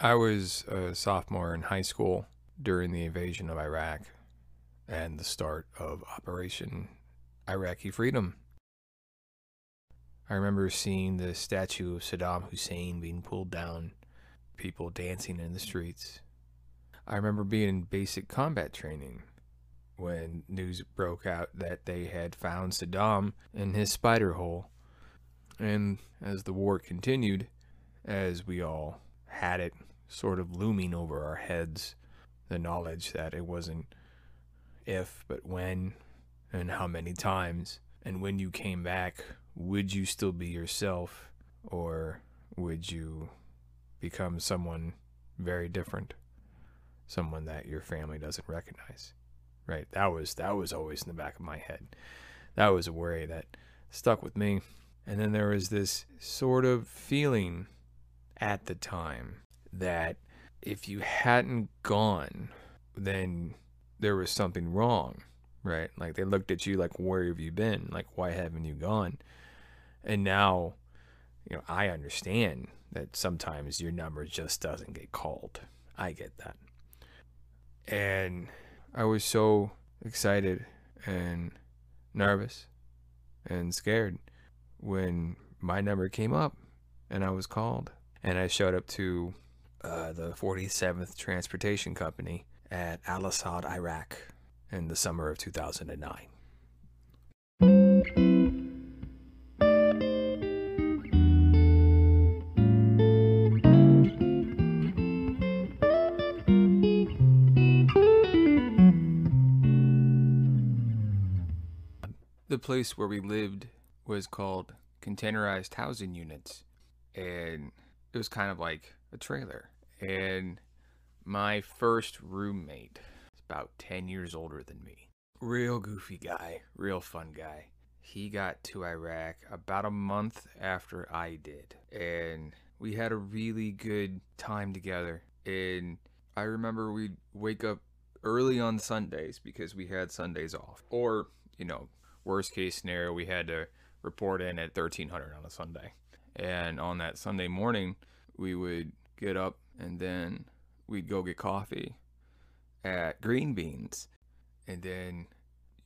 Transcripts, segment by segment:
I was a sophomore in high school during the invasion of Iraq and the start of Operation Iraqi Freedom. I remember seeing the statue of Saddam Hussein being pulled down, people dancing in the streets. I remember being in basic combat training when news broke out that they had found Saddam in his spider hole. And as the war continued, as we all had it sort of looming over our heads, the knowledge that it wasn't if, but when, and how many times, and when you came back, would you still be yourself, or would you become someone very different, someone that your family doesn't recognize? Right? That was that was always in the back of my head. That was a worry that stuck with me. And then there was this sort of feeling at the time that if you hadn't gone, then there was something wrong, right? Like they looked at you like, where have you been? Like, why haven't you gone? And now, you know, I understand that sometimes your number just doesn't get called. I get that. And I was so excited and nervous and scared when my number came up and I was called. And I showed up to uh, the 47th Transportation Company at Al Asad, Iraq, in the summer of 2009. The place where we lived was called containerized housing units, and it was kind of like a trailer. And my first roommate is about 10 years older than me. Real goofy guy, real fun guy. He got to Iraq about a month after I did. And we had a really good time together. And I remember we'd wake up early on Sundays because we had Sundays off. Or, you know, worst case scenario, we had to report in at 1300 on a Sunday. And on that Sunday morning, we would get up and then we'd go get coffee at Green Beans and then,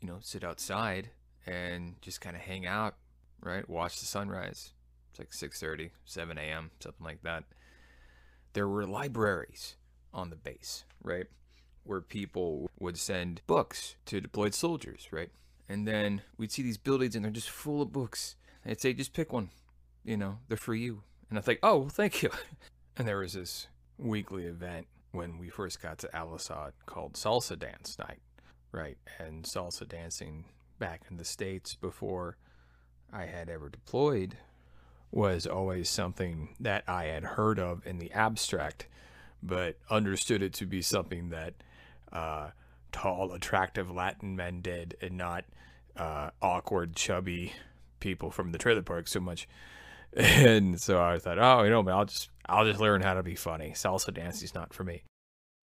you know, sit outside and just kind of hang out, right? Watch the sunrise. It's like 6:30, 7 a.m., something like that. There were libraries on the base, right? Where people would send books to deployed soldiers, right? And then we'd see these buildings and they're just full of books. They'd say, just pick one, you know, they're for you. And I think, oh, well, thank you. And there was this weekly event when we first got to Al called Salsa Dance Night, right? And salsa dancing back in the States before I had ever deployed was always something that I had heard of in the abstract, but understood it to be something that uh, tall, attractive Latin men did and not uh, awkward, chubby people from the trailer park so much. And so I thought, oh, you know, I'll just I'll just learn how to be funny. Salsa dancing is not for me.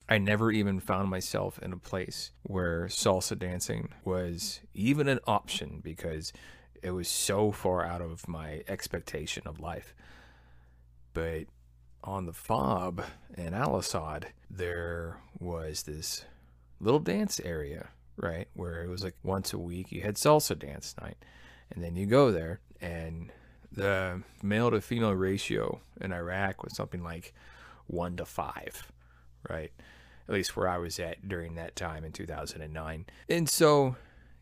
I never even found myself in a place where salsa dancing was even an option because it was so far out of my expectation of life. But on the fob in Al Asad, there was this little dance area, right? Where it was like once a week you had salsa dance night. And then you go there and the male to female ratio in Iraq was something like one to five, right? At least where I was at during that time in 2009. And so,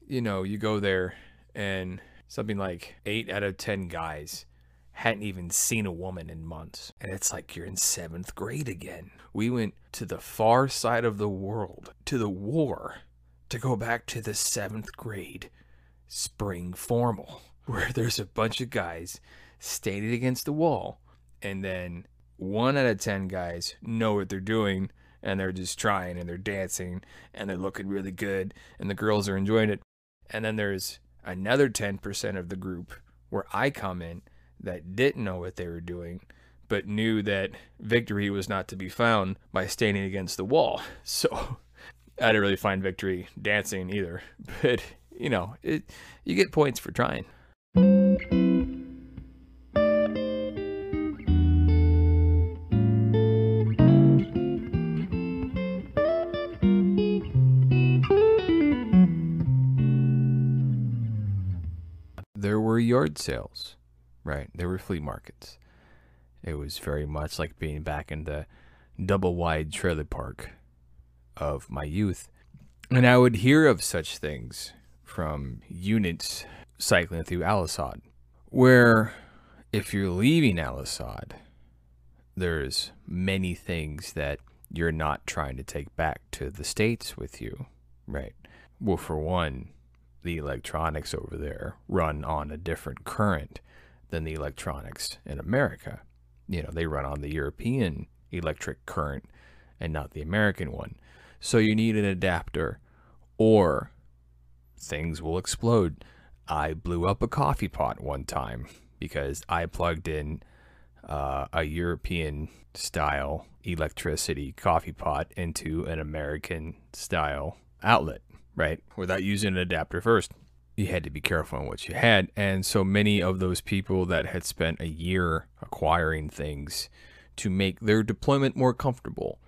you know, you go there and something like eight out of 10 guys hadn't even seen a woman in months. And it's like you're in seventh grade again. We went to the far side of the world, to the war, to go back to the seventh grade spring formal where there's a bunch of guys standing against the wall, and then one out of 10 guys know what they're doing and they're just trying and they're dancing and they're looking really good and the girls are enjoying it. And then there's another 10% of the group where I come in that didn't know what they were doing but knew that victory was not to be found by standing against the wall. So I didn't really find victory dancing either. But, you know, it, you get points for trying. Yard sales, right? There were flea markets. It was very much like being back in the double wide trailer park of my youth. And I would hear of such things from units cycling through Al Asad, where if you're leaving Al Asad, there's many things that you're not trying to take back to the States with you, right? Well, for one, the electronics over there run on a different current than the electronics in America. You know, they run on the European electric current and not the American one. So you need an adapter or things will explode. I blew up a coffee pot one time because I plugged in uh, a European style electricity coffee pot into an American style outlet, right? Without using an adapter first. You had to be careful on what you had. And so many of those people that had spent a year acquiring things to make their deployment more comfortable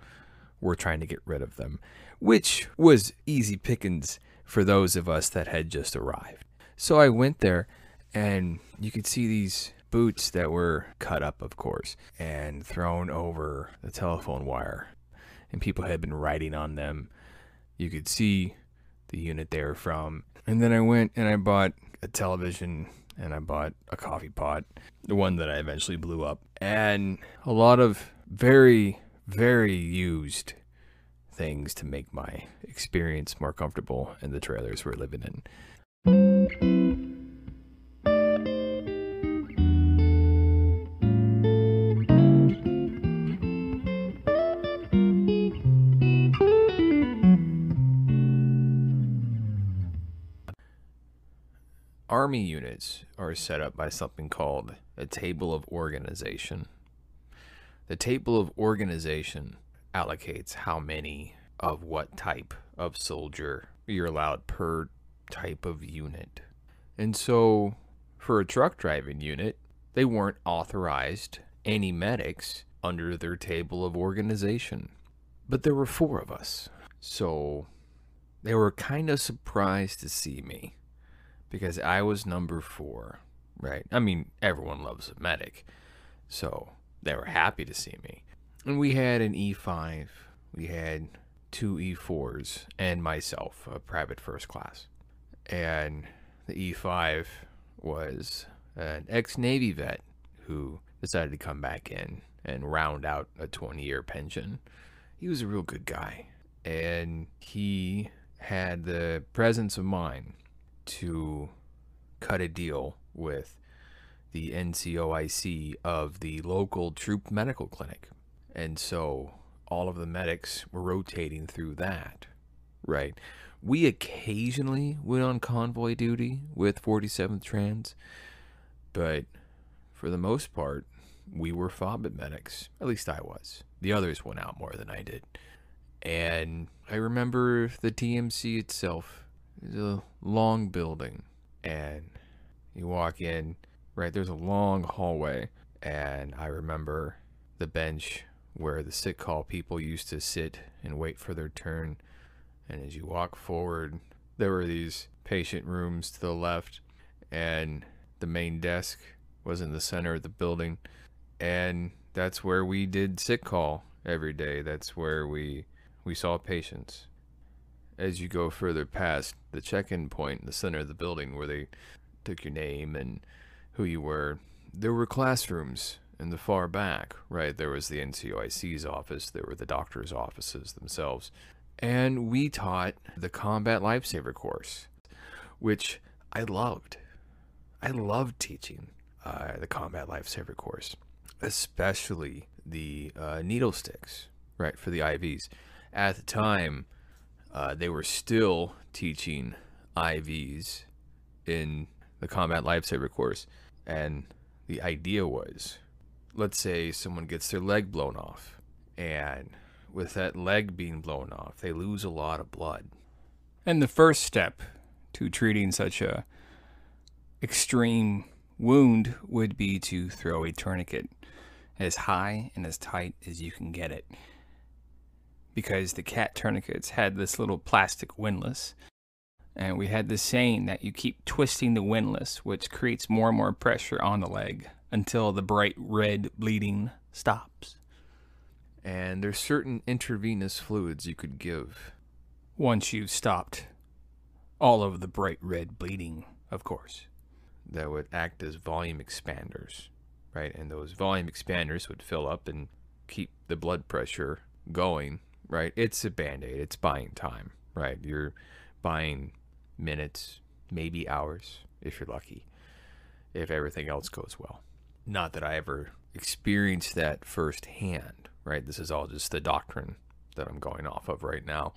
were trying to get rid of them, which was easy pickings for those of us that had just arrived. So I went there and you could see these boots that were cut up, of course, and thrown over the telephone wire. And people had been writing on them. You could see the unit they were from. And then I went and I bought a television and I bought a coffee pot, the one that I eventually blew up, and a lot of very, very used things to make my experience more comfortable in the trailers we're living in. Army units are set up by something called a table of organization. The table of organization allocates how many of what type of soldier you're allowed per type of unit. And so, for a truck driving unit, they weren't authorized any medics under their table of organization. But there were four of us. So, they were kind of surprised to see me because I was number four, right? I mean, everyone loves a medic, so they were happy to see me. And we had an E5, we had two E4s, and myself, a private first class. And the E5 was an ex Navy vet who decided to come back in and round out a 20 year pension. He was a real good guy. And he had the presence of mind to cut a deal with the NCOIC of the local troop medical clinic. And so all of the medics were rotating through that, right? We occasionally went on convoy duty with 47th Trans, but for the most part, we were Fobbit medics. At least I was. The others went out more than I did. And I remember the TMC itself is a long building, and you walk in, right? There's a long hallway, and I remember the bench where the sick call people used to sit and wait for their turn. And as you walk forward, there were these patient rooms to the left, and the main desk was in the center of the building. And that's where we did sick call every day. That's where we we saw patients as you go further past the check-in point in the center of the building where they took your name and who you were, there were classrooms in the far back, right? There was the NCOIC's office, there were the doctor's offices themselves. And we taught the combat lifesaver course, which I loved. I loved teaching uh, the combat lifesaver course, especially the uh, needle sticks, right, for the IVs. At the time, uh, they were still teaching IVs in the combat lifesaver course. And the idea was let's say someone gets their leg blown off, and with that leg being blown off, they lose a lot of blood. And the first step to treating such a extreme wound would be to throw a tourniquet as high and as tight as you can get it because the cat tourniquets had this little plastic windlass And we had this saying that you keep twisting the windlass, which creates more and more pressure on the leg until the bright red bleeding stops. And there's certain intravenous fluids you could give. Once you've stopped all of the bright red bleeding, of course. That would act as volume expanders, right? And those volume expanders would fill up and keep the blood pressure going, right? It's a band aid, it's buying time, right? You're buying minutes, maybe hours, if you're lucky, if everything else goes well. Not that I ever experienced that firsthand, right? This is all just the doctrine that I'm going off of right now.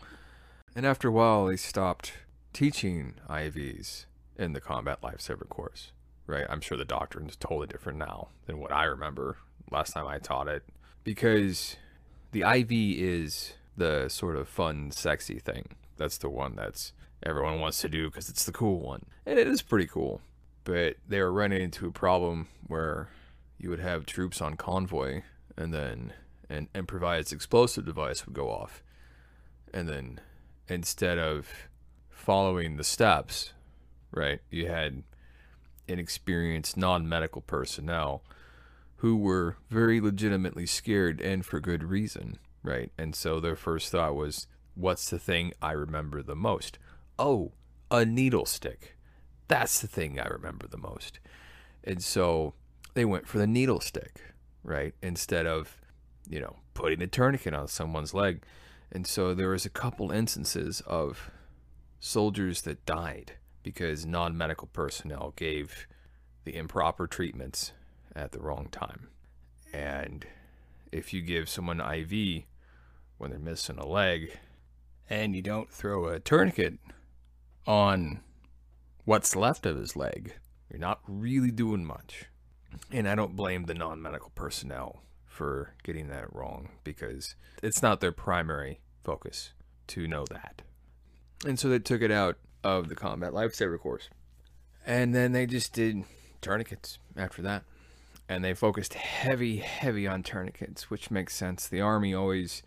And after a while, they stopped teaching IVs in the combat lifesaver course, right? I'm sure the doctrine is totally different now than what I remember last time I taught it because the IV is the sort of fun, sexy thing. That's the one that's everyone wants to do because it's the cool one. And it is pretty cool. But they were running into a problem where you would have troops on convoy and then an improvised explosive device would go off. And then instead of following the steps, right, you had inexperienced non medical personnel who were very legitimately scared and for good reason, right? And so their first thought was, what's the thing I remember the most? Oh, a needle stick. That's the thing I remember the most. And so they went for the needle stick, right? Instead of, you know, putting a tourniquet on someone's leg. And so there was a couple instances of soldiers that died because non-medical personnel gave the improper treatments at the wrong time. And if you give someone IV when they're missing a leg and you don't throw a tourniquet on what's left of his leg, you're not really doing much. And I don't blame the non medical personnel for getting that wrong because it's not their primary focus to know that. And so they took it out of the combat lifesaver course. And then they just did tourniquets after that. And they focused heavy, heavy on tourniquets, which makes sense. The army always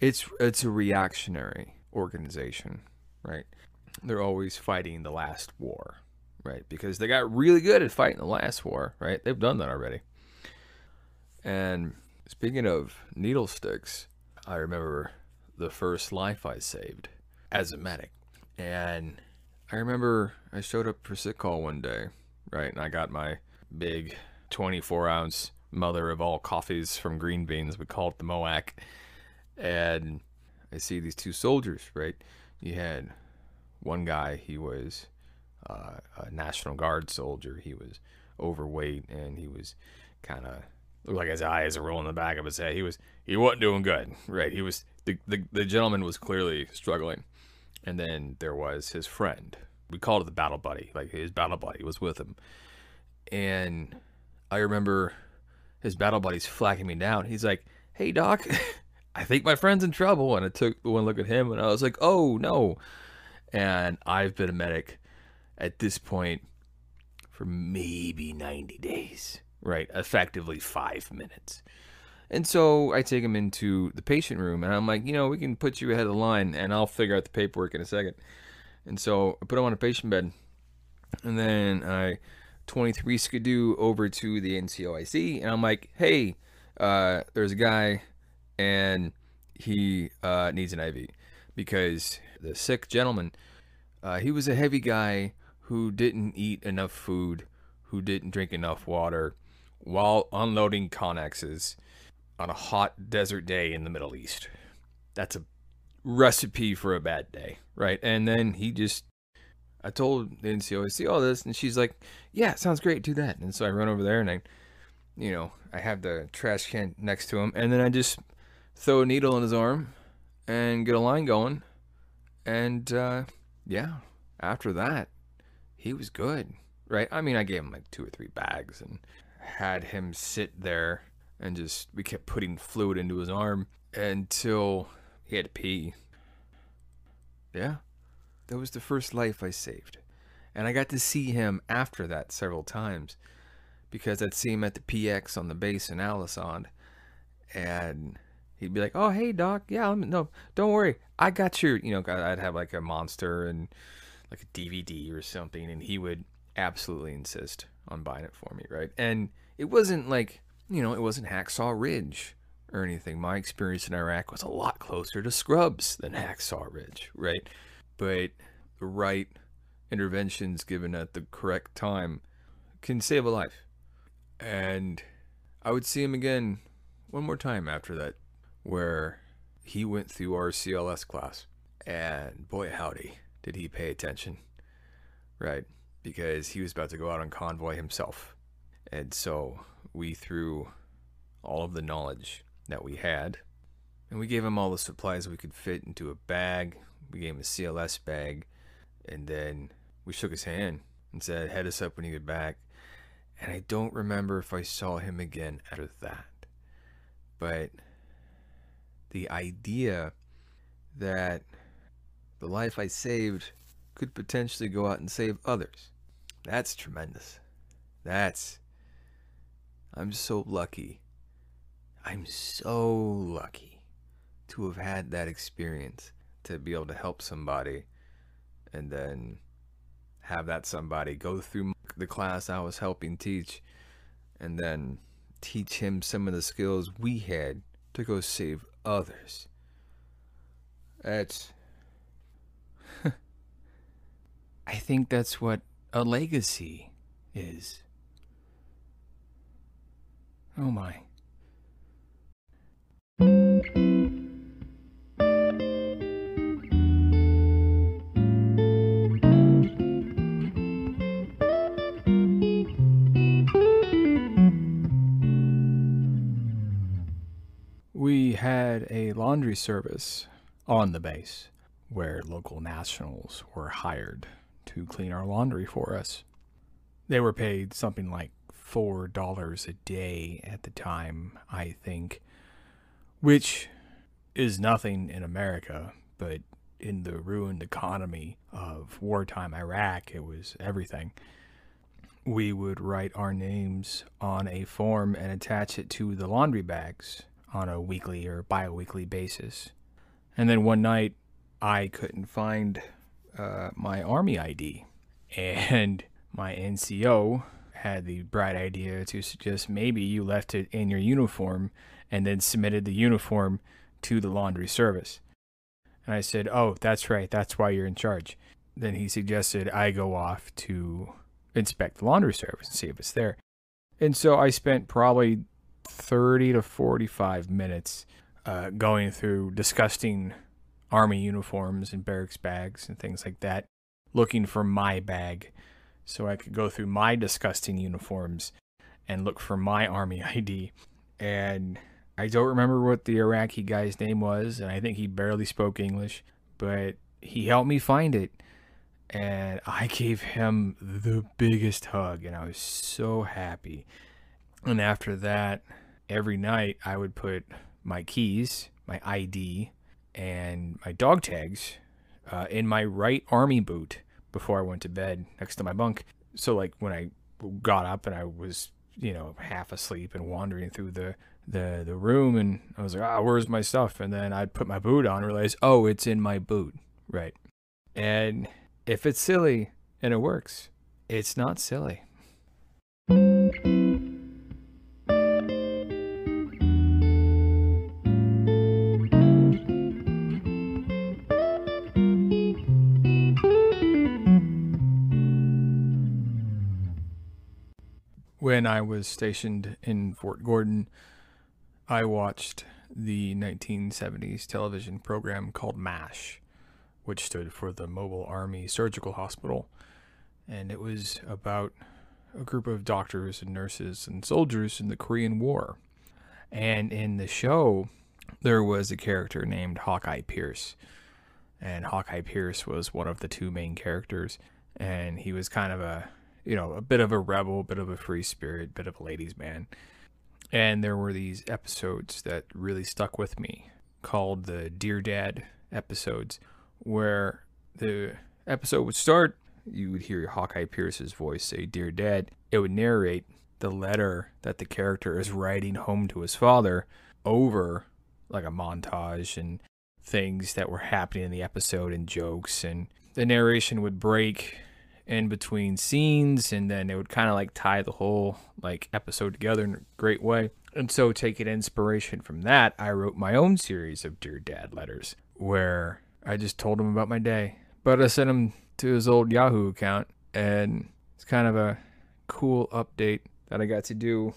it's it's a reactionary organization, right? They're always fighting the last war, right? Because they got really good at fighting the last war, right? They've done that already. And speaking of needle sticks, I remember the first life I saved as a medic. And I remember I showed up for sick call one day, right? And I got my big 24 ounce mother of all coffees from Green Beans. We call it the Moac. And I see these two soldiers, right? You had one guy, he was uh, a National Guard soldier. He was overweight and he was kind of looked like his eyes are rolling in the back of his head. He was he wasn't doing good, right? He was the, the the gentleman was clearly struggling, and then there was his friend. We called it the battle buddy. Like his battle buddy was with him, and I remember his battle buddy's flagging me down. He's like, "Hey, doc." I think my friend's in trouble. And I took one look at him and I was like, oh no. And I've been a medic at this point for maybe 90 days, right? Effectively five minutes. And so I take him into the patient room and I'm like, you know, we can put you ahead of the line and I'll figure out the paperwork in a second. And so I put him on a patient bed and then I 23 skidoo over to the NCOIC and I'm like, hey, uh, there's a guy and he uh, needs an IV because the sick gentleman, uh, he was a heavy guy who didn't eat enough food, who didn't drink enough water while unloading Connexes on a hot desert day in the Middle East. That's a recipe for a bad day, right? And then he just, I told the NCO, I see all this, and she's like, yeah, sounds great, do that. And so I run over there and I, you know, I have the trash can next to him, and then I just throw a needle in his arm and get a line going. And uh, yeah, after that, he was good, right? I mean, I gave him like two or three bags and had him sit there and just, we kept putting fluid into his arm until he had to pee. Yeah, that was the first life I saved. And I got to see him after that several times because I'd see him at the PX on the base in Al Asad. And he'd be like, "Oh, hey, doc, yeah, no, don't worry, I got your," you know, I'd have like a monster and like a DVD or something, and he would absolutely insist on buying it for me, right? And it wasn't like, you know, it wasn't Hacksaw Ridge or anything. My experience in Iraq was a lot closer to Scrubs than Hacksaw Ridge, right? But the right interventions given at the correct time can save a life. And I would see him again one more time after that, where he went through our CLS class. And boy, howdy, did he pay attention, right? Because he was about to go out on convoy himself. And so we threw all of the knowledge that we had, and we gave him all the supplies we could fit into a bag. We gave him a CLS bag, and then we shook his hand and said, Head us up when you get back. And I don't remember if I saw him again after that. But the idea that the life I saved could potentially go out and save others. That's tremendous. That's. I'm so lucky. I'm so lucky to have had that experience to be able to help somebody and then have that somebody go through the class I was helping teach and then teach him some of the skills we had to go save others. That's. I think that's what a legacy is. Oh my. We had a laundry service on the base where local nationals were hired to clean our laundry for us. They were paid something like $4 a day at the time, I think, which is nothing in America, but in the ruined economy of wartime Iraq, it was everything. We would write our names on a form and attach it to the laundry bags on a weekly or bi weekly basis. And then one night, I couldn't find uh, my Army ID. And my NCO had the bright idea to suggest maybe you left it in your uniform and then submitted the uniform to the laundry service. And I said, Oh, that's right. That's why you're in charge. Then he suggested I go off to inspect the laundry service and see if it's there. And so I spent probably 30 to 45 minutes uh, going through disgusting army uniforms and barracks bags and things like that, looking for my bag so I could go through my disgusting uniforms and look for my army ID. And I don't remember what the Iraqi guy's name was, and I think he barely spoke English, but he helped me find it. And I gave him the biggest hug, and I was so happy. And after that, every night I would put my keys, my ID, and my dog tags uh, in my right army boot before I went to bed next to my bunk. So, like, when I got up and I was, you know, half asleep and wandering through the the the room, and I was like, "Ah, oh, where's my stuff?" And then I'd put my boot on, and realize, "Oh, it's in my boot." Right. And if it's silly and it works, it's not silly. I was stationed in Fort Gordon, I watched the 1970s television program called MASH, which stood for the Mobile Army Surgical Hospital. And it was about a group of doctors and nurses and soldiers in the Korean War. And in the show, there was a character named Hawkeye Pierce. And Hawkeye Pierce was one of the two main characters. And he was kind of a you know, a bit of a rebel, a bit of a free spirit, a bit of a ladies' man. And there were these episodes that really stuck with me called the Dear Dad episodes, where the episode would start, you would hear Hawkeye Pierce's voice say, Dear Dad. It would narrate the letter that the character is writing home to his father over like a montage and things that were happening in the episode and jokes and the narration would break in between scenes and then it would kind of like tie the whole like episode together in a great way. And so taking inspiration from that, I wrote my own series of Dear Dad letters where I just told him about my day. But I sent him to his old Yahoo account and it's kind of a cool update that I got to do.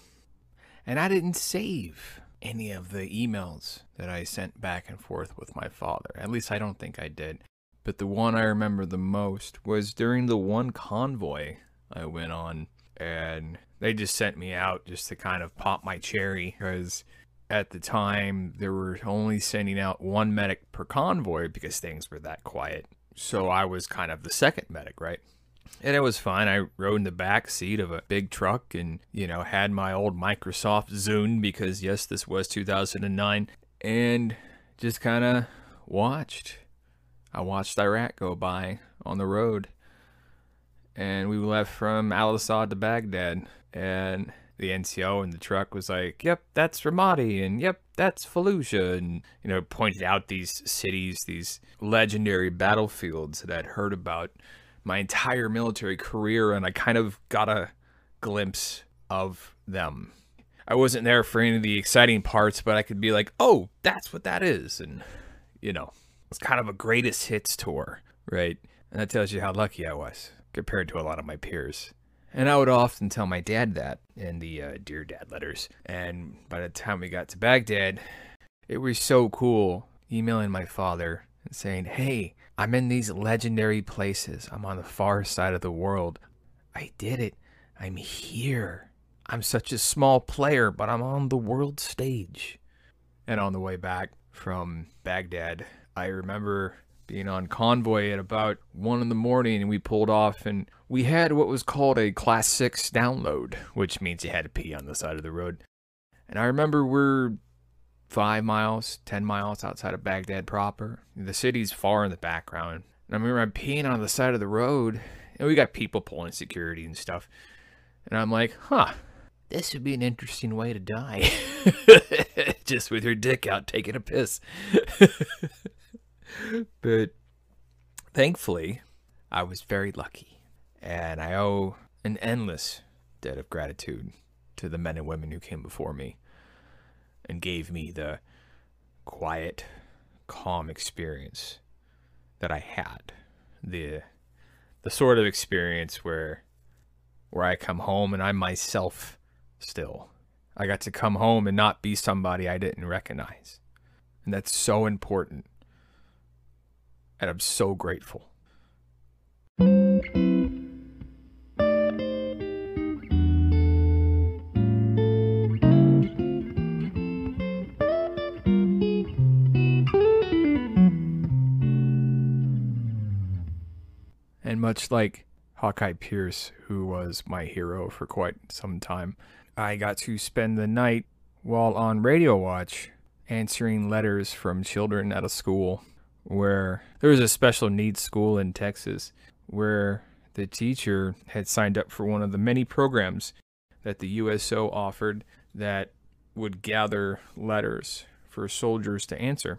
And I didn't save any of the emails that I sent back and forth with my father. At least I don't think I did. But the one I remember the most was during the one convoy I went on, and they just sent me out just to kind of pop my cherry because at the time they were only sending out one medic per convoy because things were that quiet. So I was kind of the second medic, right? And it was fine. I rode in the back seat of a big truck and, you know, had my old Microsoft Zune because, yes, this was 2009, and just kind of watched. I watched Iraq go by on the road. And we left from Al Asad to Baghdad. And the NCO in the truck was like, "Yep, that's Ramadi, and yep, that's Fallujah," and you know, pointed out these cities, these legendary battlefields that I'd heard about my entire military career, and I kind of got a glimpse of them. I wasn't there for any of the exciting parts, but I could be like, "Oh, that's what that is," and you know, it's kind of a greatest hits tour, right? And that tells you how lucky I was compared to a lot of my peers. And I would often tell my dad that in the uh, Dear Dad letters. And by the time we got to Baghdad, it was so cool emailing my father and saying, Hey, I'm in these legendary places. I'm on the far side of the world. I did it. I'm here. I'm such a small player, but I'm on the world stage. And on the way back from Baghdad, I remember being on convoy at about one in the morning and we pulled off and we had what was called a class six download, which means you had to pee on the side of the road. And I remember we're five miles, ten miles outside of Baghdad proper. The city's far in the background. And I remember I'm peeing on the side of the road and we got people pulling security and stuff. And I'm like, huh, this would be an interesting way to die. Just with your dick out taking a piss. but thankfully, I was very lucky. And I owe an endless debt of gratitude to the men and women who came before me and gave me the quiet, calm experience that I had. The the sort of experience where where I come home and I'm myself still. I got to come home and not be somebody I didn't recognize. And that's so important and I'm so grateful. And much like Hawkeye Pierce, who was my hero for quite some time, I got to spend the night while on radio watch answering letters from children at a school where there was a special needs school in Texas where the teacher had signed up for one of the many programs that the USO offered that would gather letters for soldiers to answer.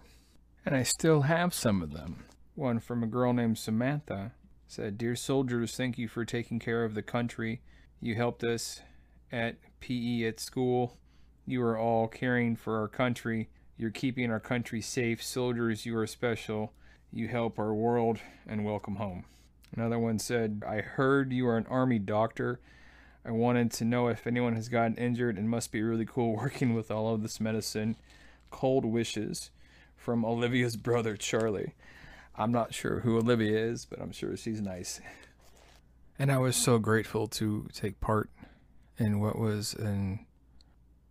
And I still have some of them. One from a girl named Samantha said, Dear soldiers, thank you for taking care of the country. You helped us at PE at school. You are all caring for our country. You're keeping our country safe. Soldiers, you are special. You help our world and welcome home. Another one said, I heard you are an army doctor. I wanted to know if anyone has gotten injured and must be really cool working with all of this medicine. Cold wishes from Olivia's brother, Charlie. I'm not sure who Olivia is, but I'm sure she's nice. And I was so grateful to take part in what was an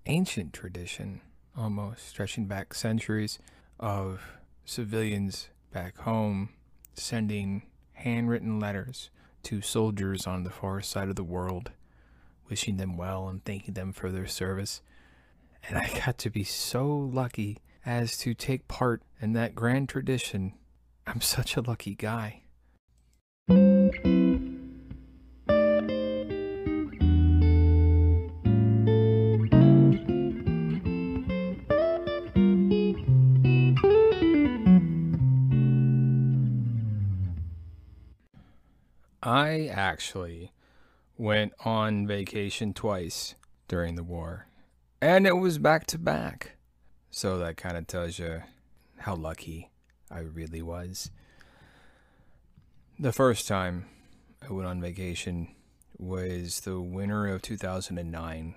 ancient tradition almost stretching back centuries of civilians back home sending handwritten letters to soldiers on the far side of the world, wishing them well and thanking them for their service. And I got to be so lucky as to take part in that grand tradition. I'm such a lucky guy. I actually went on vacation twice during the war, and it was back to back. So that kind of tells you how lucky I really was. The first time I went on vacation was the winter of 2009,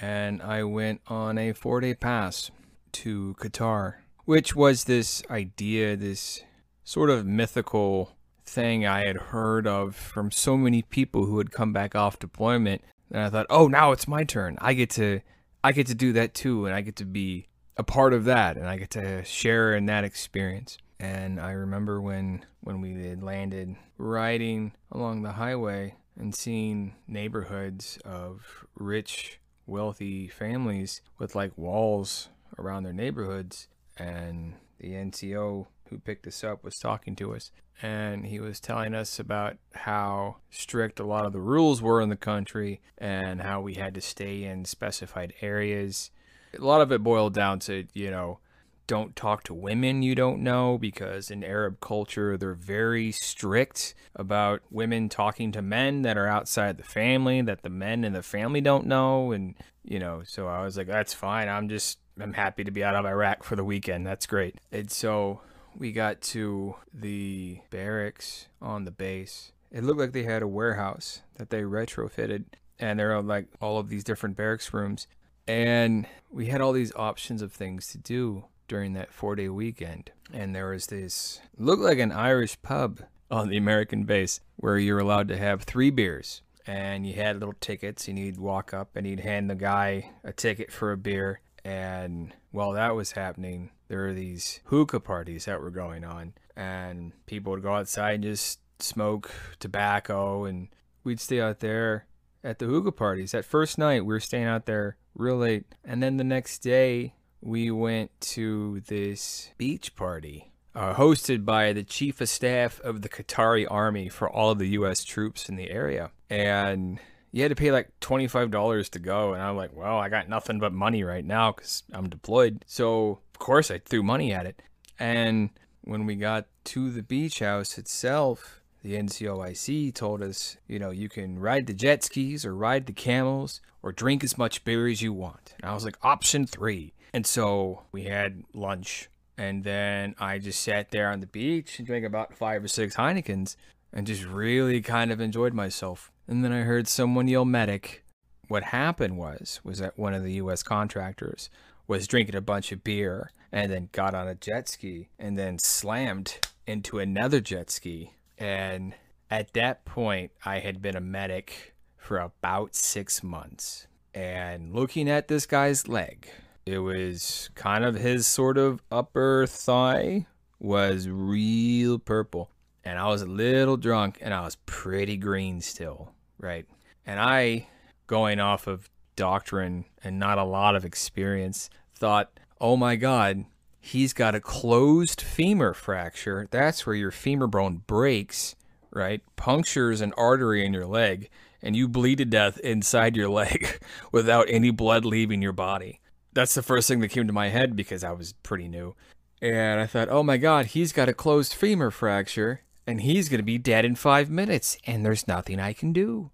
and I went on a four day pass to Qatar, which was this idea, this sort of mythical thing I had heard of from so many people who had come back off deployment. And I thought, oh, now it's my turn. I get to, I get to do that too, and I get to be a part of that, and I get to share in that experience. And I remember when when we had landed, riding along the highway and seeing neighborhoods of rich, wealthy families with like walls around their neighborhoods, and the NCO who picked us up was talking to us and he was telling us about how strict a lot of the rules were in the country and how we had to stay in specified areas. A lot of it boiled down to, you know, don't talk to women you don't know because in Arab culture they're very strict about women talking to men that are outside the family that the men in the family don't know and you know so I was like that's fine I'm just I'm happy to be out of Iraq for the weekend that's great and so we got to the barracks on the base. It looked like they had a warehouse that they retrofitted, and there are like all of these different barracks rooms. And we had all these options of things to do during that four day weekend. And there was this, looked like an Irish pub on the American base where you're allowed to have three beers. And you had little tickets, and you'd walk up and you'd hand the guy a ticket for a beer. And while that was happening, there were these hookah parties that were going on, and people would go outside and just smoke tobacco, and we'd stay out there at the hookah parties. That first night, we were staying out there real late, and then the next day, we went to this beach party. Uh, hosted by the chief of staff of the Qatari army for all of the U.S. troops in the area. And you had to pay like $25 to go. And I'm like, well, I got nothing but money right now because I'm deployed. So, of course, I threw money at it. And when we got to the beach house itself, the NCOIC told us, you know, you can ride the jet skis or ride the camels or drink as much beer as you want. And I was like, option three. And so we had lunch. And then I just sat there on the beach and drank about five or six Heinekens and just really kind of enjoyed myself and then I heard someone yell medic. What happened was was that one of the US contractors was drinking a bunch of beer and then got on a jet ski and then slammed into another jet ski. And at that point, I had been a medic for about six months. And looking at this guy's leg, it was kind of his sort of upper thigh was real purple and I was a little drunk and I was pretty green still, right? And I, going off of doctrine and not a lot of experience, thought, oh my God, he's got a closed femur fracture. That's where your femur bone breaks, right? Punctures an artery in your leg, and you bleed to death inside your leg without any blood leaving your body. That's the first thing that came to my head because I was pretty new. And I thought, oh my God, he's got a closed femur fracture and he's going to be dead in five minutes, and there's nothing I can do.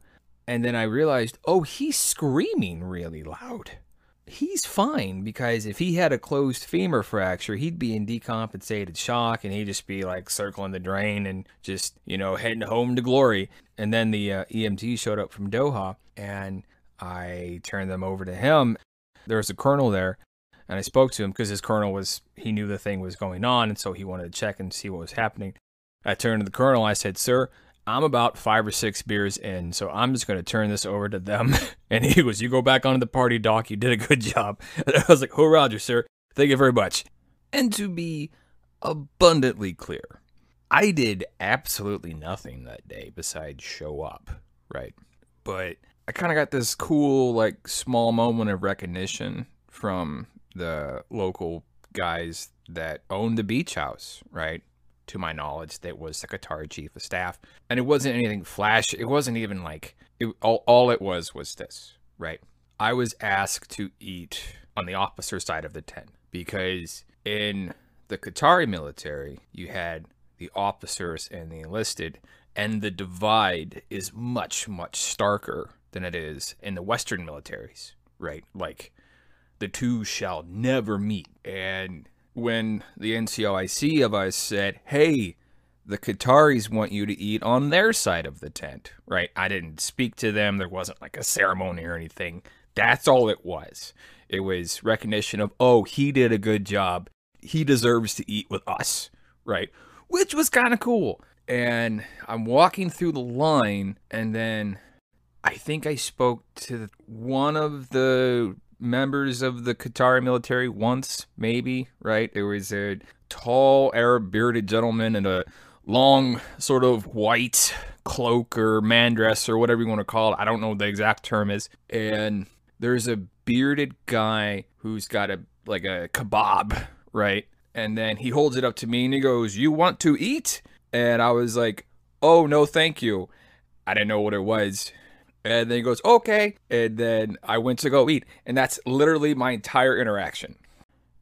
And then I realized, oh, he's screaming really loud. He's fine because if he had a closed femur fracture, he'd be in decompensated shock and he'd just be like circling the drain and just, you know, heading home to glory. And then the uh, EMT showed up from Doha and I turned them over to him. There was a colonel there and I spoke to him because his colonel was, he knew the thing was going on and so he wanted to check and see what was happening. I turned to the colonel. I said, Sir, I'm about five or six beers in, so I'm just going to turn this over to them. And he goes, You go back onto the party, Doc. You did a good job. And I was like, Oh, Roger, sir. Thank you very much. And to be abundantly clear, I did absolutely nothing that day besides show up, right? But I kind of got this cool, like, small moment of recognition from the local guys that own the beach house, right? To my knowledge, that was the Qatari chief of staff. And it wasn't anything flash. It wasn't even like, it, all, all it was was this, right? I was asked to eat on the officer side of the tent because in the Qatari military, you had the officers and the enlisted, And the divide is much, much starker than it is in the Western militaries, right? Like the two shall never meet. And when the NCOIC of us said, hey, the Qataris want you to eat on their side of the tent, right? I didn't speak to them. There wasn't like a ceremony or anything. That's all it was. It was recognition of, oh, he did a good job. He deserves to eat with us, right? Which was kind of cool. And I'm walking through the line, and then I think I spoke to one of the members of the Qatari military once, maybe, right? There was a tall Arab bearded gentleman in a long sort of white cloak or man dress or whatever you want to call it. I don't know what the exact term is. And there's a bearded guy who's got a like a kebab, right? And then he holds it up to me and he goes, "You want to eat?" And I was like, "Oh, no, thank you." I didn't know what it was. And then he goes, "Okay." And then I went to go eat. And that's literally my entire interaction.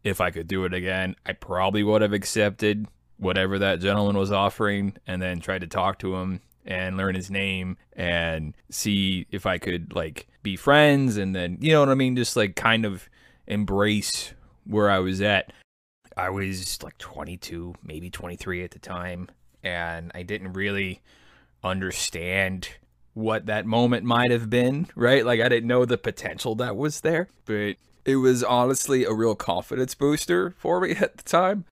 If I could do it again, I probably would have accepted whatever that gentleman was offering and then tried to talk to him and learn his name and see if I could like be friends and then you know what I mean just like kind of embrace where I was at. I was like 22, maybe 23 at the time and I didn't really understand what that moment might have been, right? Like I didn't know the potential that was there, but it was honestly a real confidence booster for me at the time.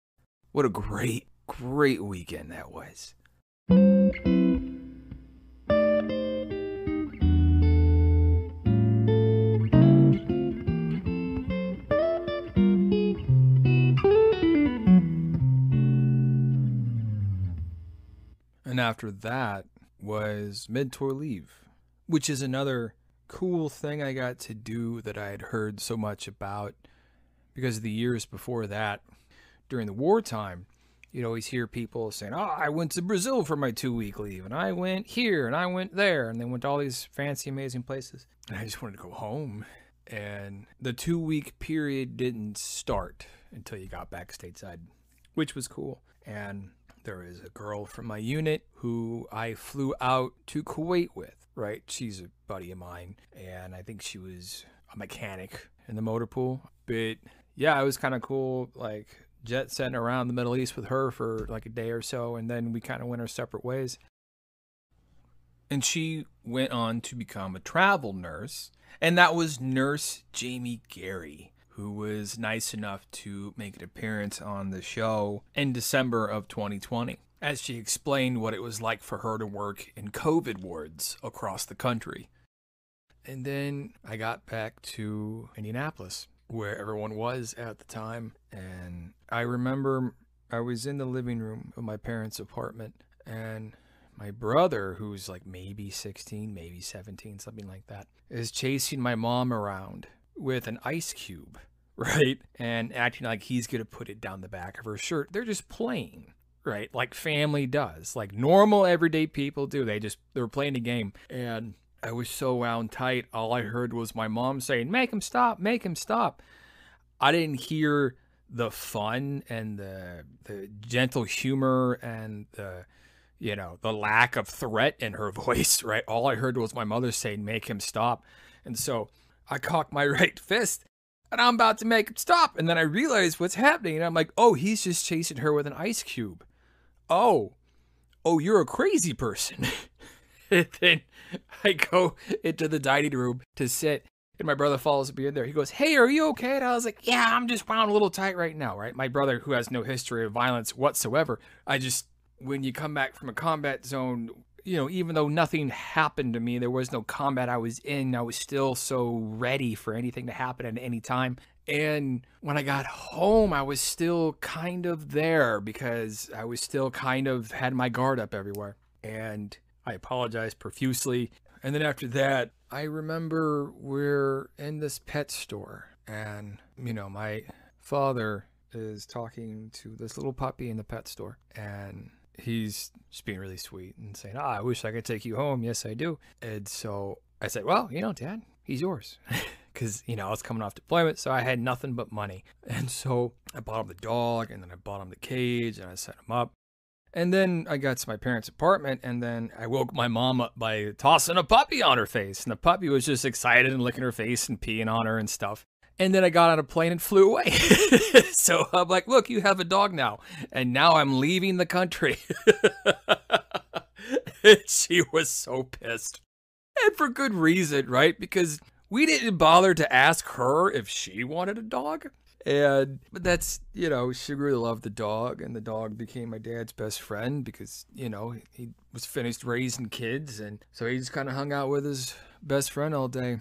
What a great great weekend that was. And after that was mid tour leave, which is another cool thing I got to do that I had heard so much about because of the years before that, during the wartime, you'd always hear people saying, "Oh, I went to Brazil for my two week leave, and I went here, and I went there, and they went to all these fancy, amazing places." And I just wanted to go home. And the two week period didn't start until you got back stateside, which was cool. And there was a girl from my unit who I flew out to Kuwait with. Right, she's a buddy of mine, and I think she was a mechanic in the motor pool. But yeah, it was kind of cool. Like jet setting around the Middle East with her for like a day or so, and then we kind of went our separate ways. And she went on to become a travel nurse, and that was Nurse Jamie Gary, who was nice enough to make an appearance on the show in December of 2020, as she explained what it was like for her to work in COVID wards across the country. And then I got back to Indianapolis where everyone was at the time. And I remember I was in the living room of my parents' apartment, and my brother, who's like maybe 16, maybe 17, something like that, is chasing my mom around with an ice cube, right? And acting like he's going to put it down the back of her shirt. They're just playing, right? Like family does, like normal everyday people do. They just, they're playing a game. And I was so wound tight. All I heard was my mom saying, "Make him stop, make him stop." I didn't hear the fun and the the gentle humor and the you know the lack of threat in her voice. Right. All I heard was my mother saying, "Make him stop," and so I cock my right fist. And I'm about to make him stop. And then I realize what's happening. And I'm like, oh, he's just chasing her with an ice cube. Oh, oh, you're a crazy person. and then I go into the dining room to sit, and my brother follows me in there. He goes, Hey, are you okay? And I was like, Yeah, I'm just wound a little tight right now, right? My brother, who has no history of violence whatsoever, I just, when you come back from a combat zone, you know, even though nothing happened to me, there was no combat I was in, I was still so ready for anything to happen at any time. And when I got home, I was still kind of there because I was still kind of had my guard up everywhere. And I apologized profusely. And then after that, I remember we're in this pet store, and, you know, my father is talking to this little puppy in the pet store, and he's just being really sweet and saying, Ah, I wish I could take you home. Yes, I do. And so I said, Well, you know, Dad, he's yours. Because, you know, I was coming off deployment, so I had nothing but money. And so I bought him the dog, and then I bought him the cage, and I set him up. And then I got to my parents' apartment, and then I woke my mom up by tossing a puppy on her face. And the puppy was just excited and licking her face and peeing on her and stuff. And then I got on a plane and flew away. so I'm like, look, you have a dog now. And now I'm leaving the country. she was so pissed. And for good reason, right? Because we didn't bother to ask her if she wanted a dog. And but that's you know she really loved the dog, and the dog became my dad's best friend because you know he was finished raising kids, and so he just kind of hung out with his best friend all day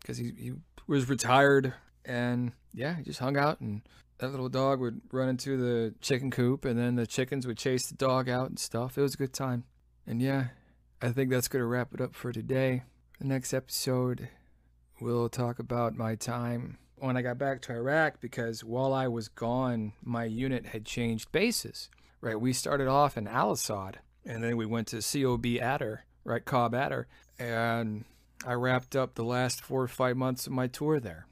because he he was retired, and yeah, he just hung out, and that little dog would run into the chicken coop, and then the chickens would chase the dog out and stuff. It was a good time, and yeah, I think that's gonna wrap it up for today. The next episode, we'll talk about my time when I got back to Iraq because while I was gone, my unit had changed bases. Right, we started off in Al Asad, and then we went to COB Adder, right, Cobb Adder, and I wrapped up the last four or five months of my tour there.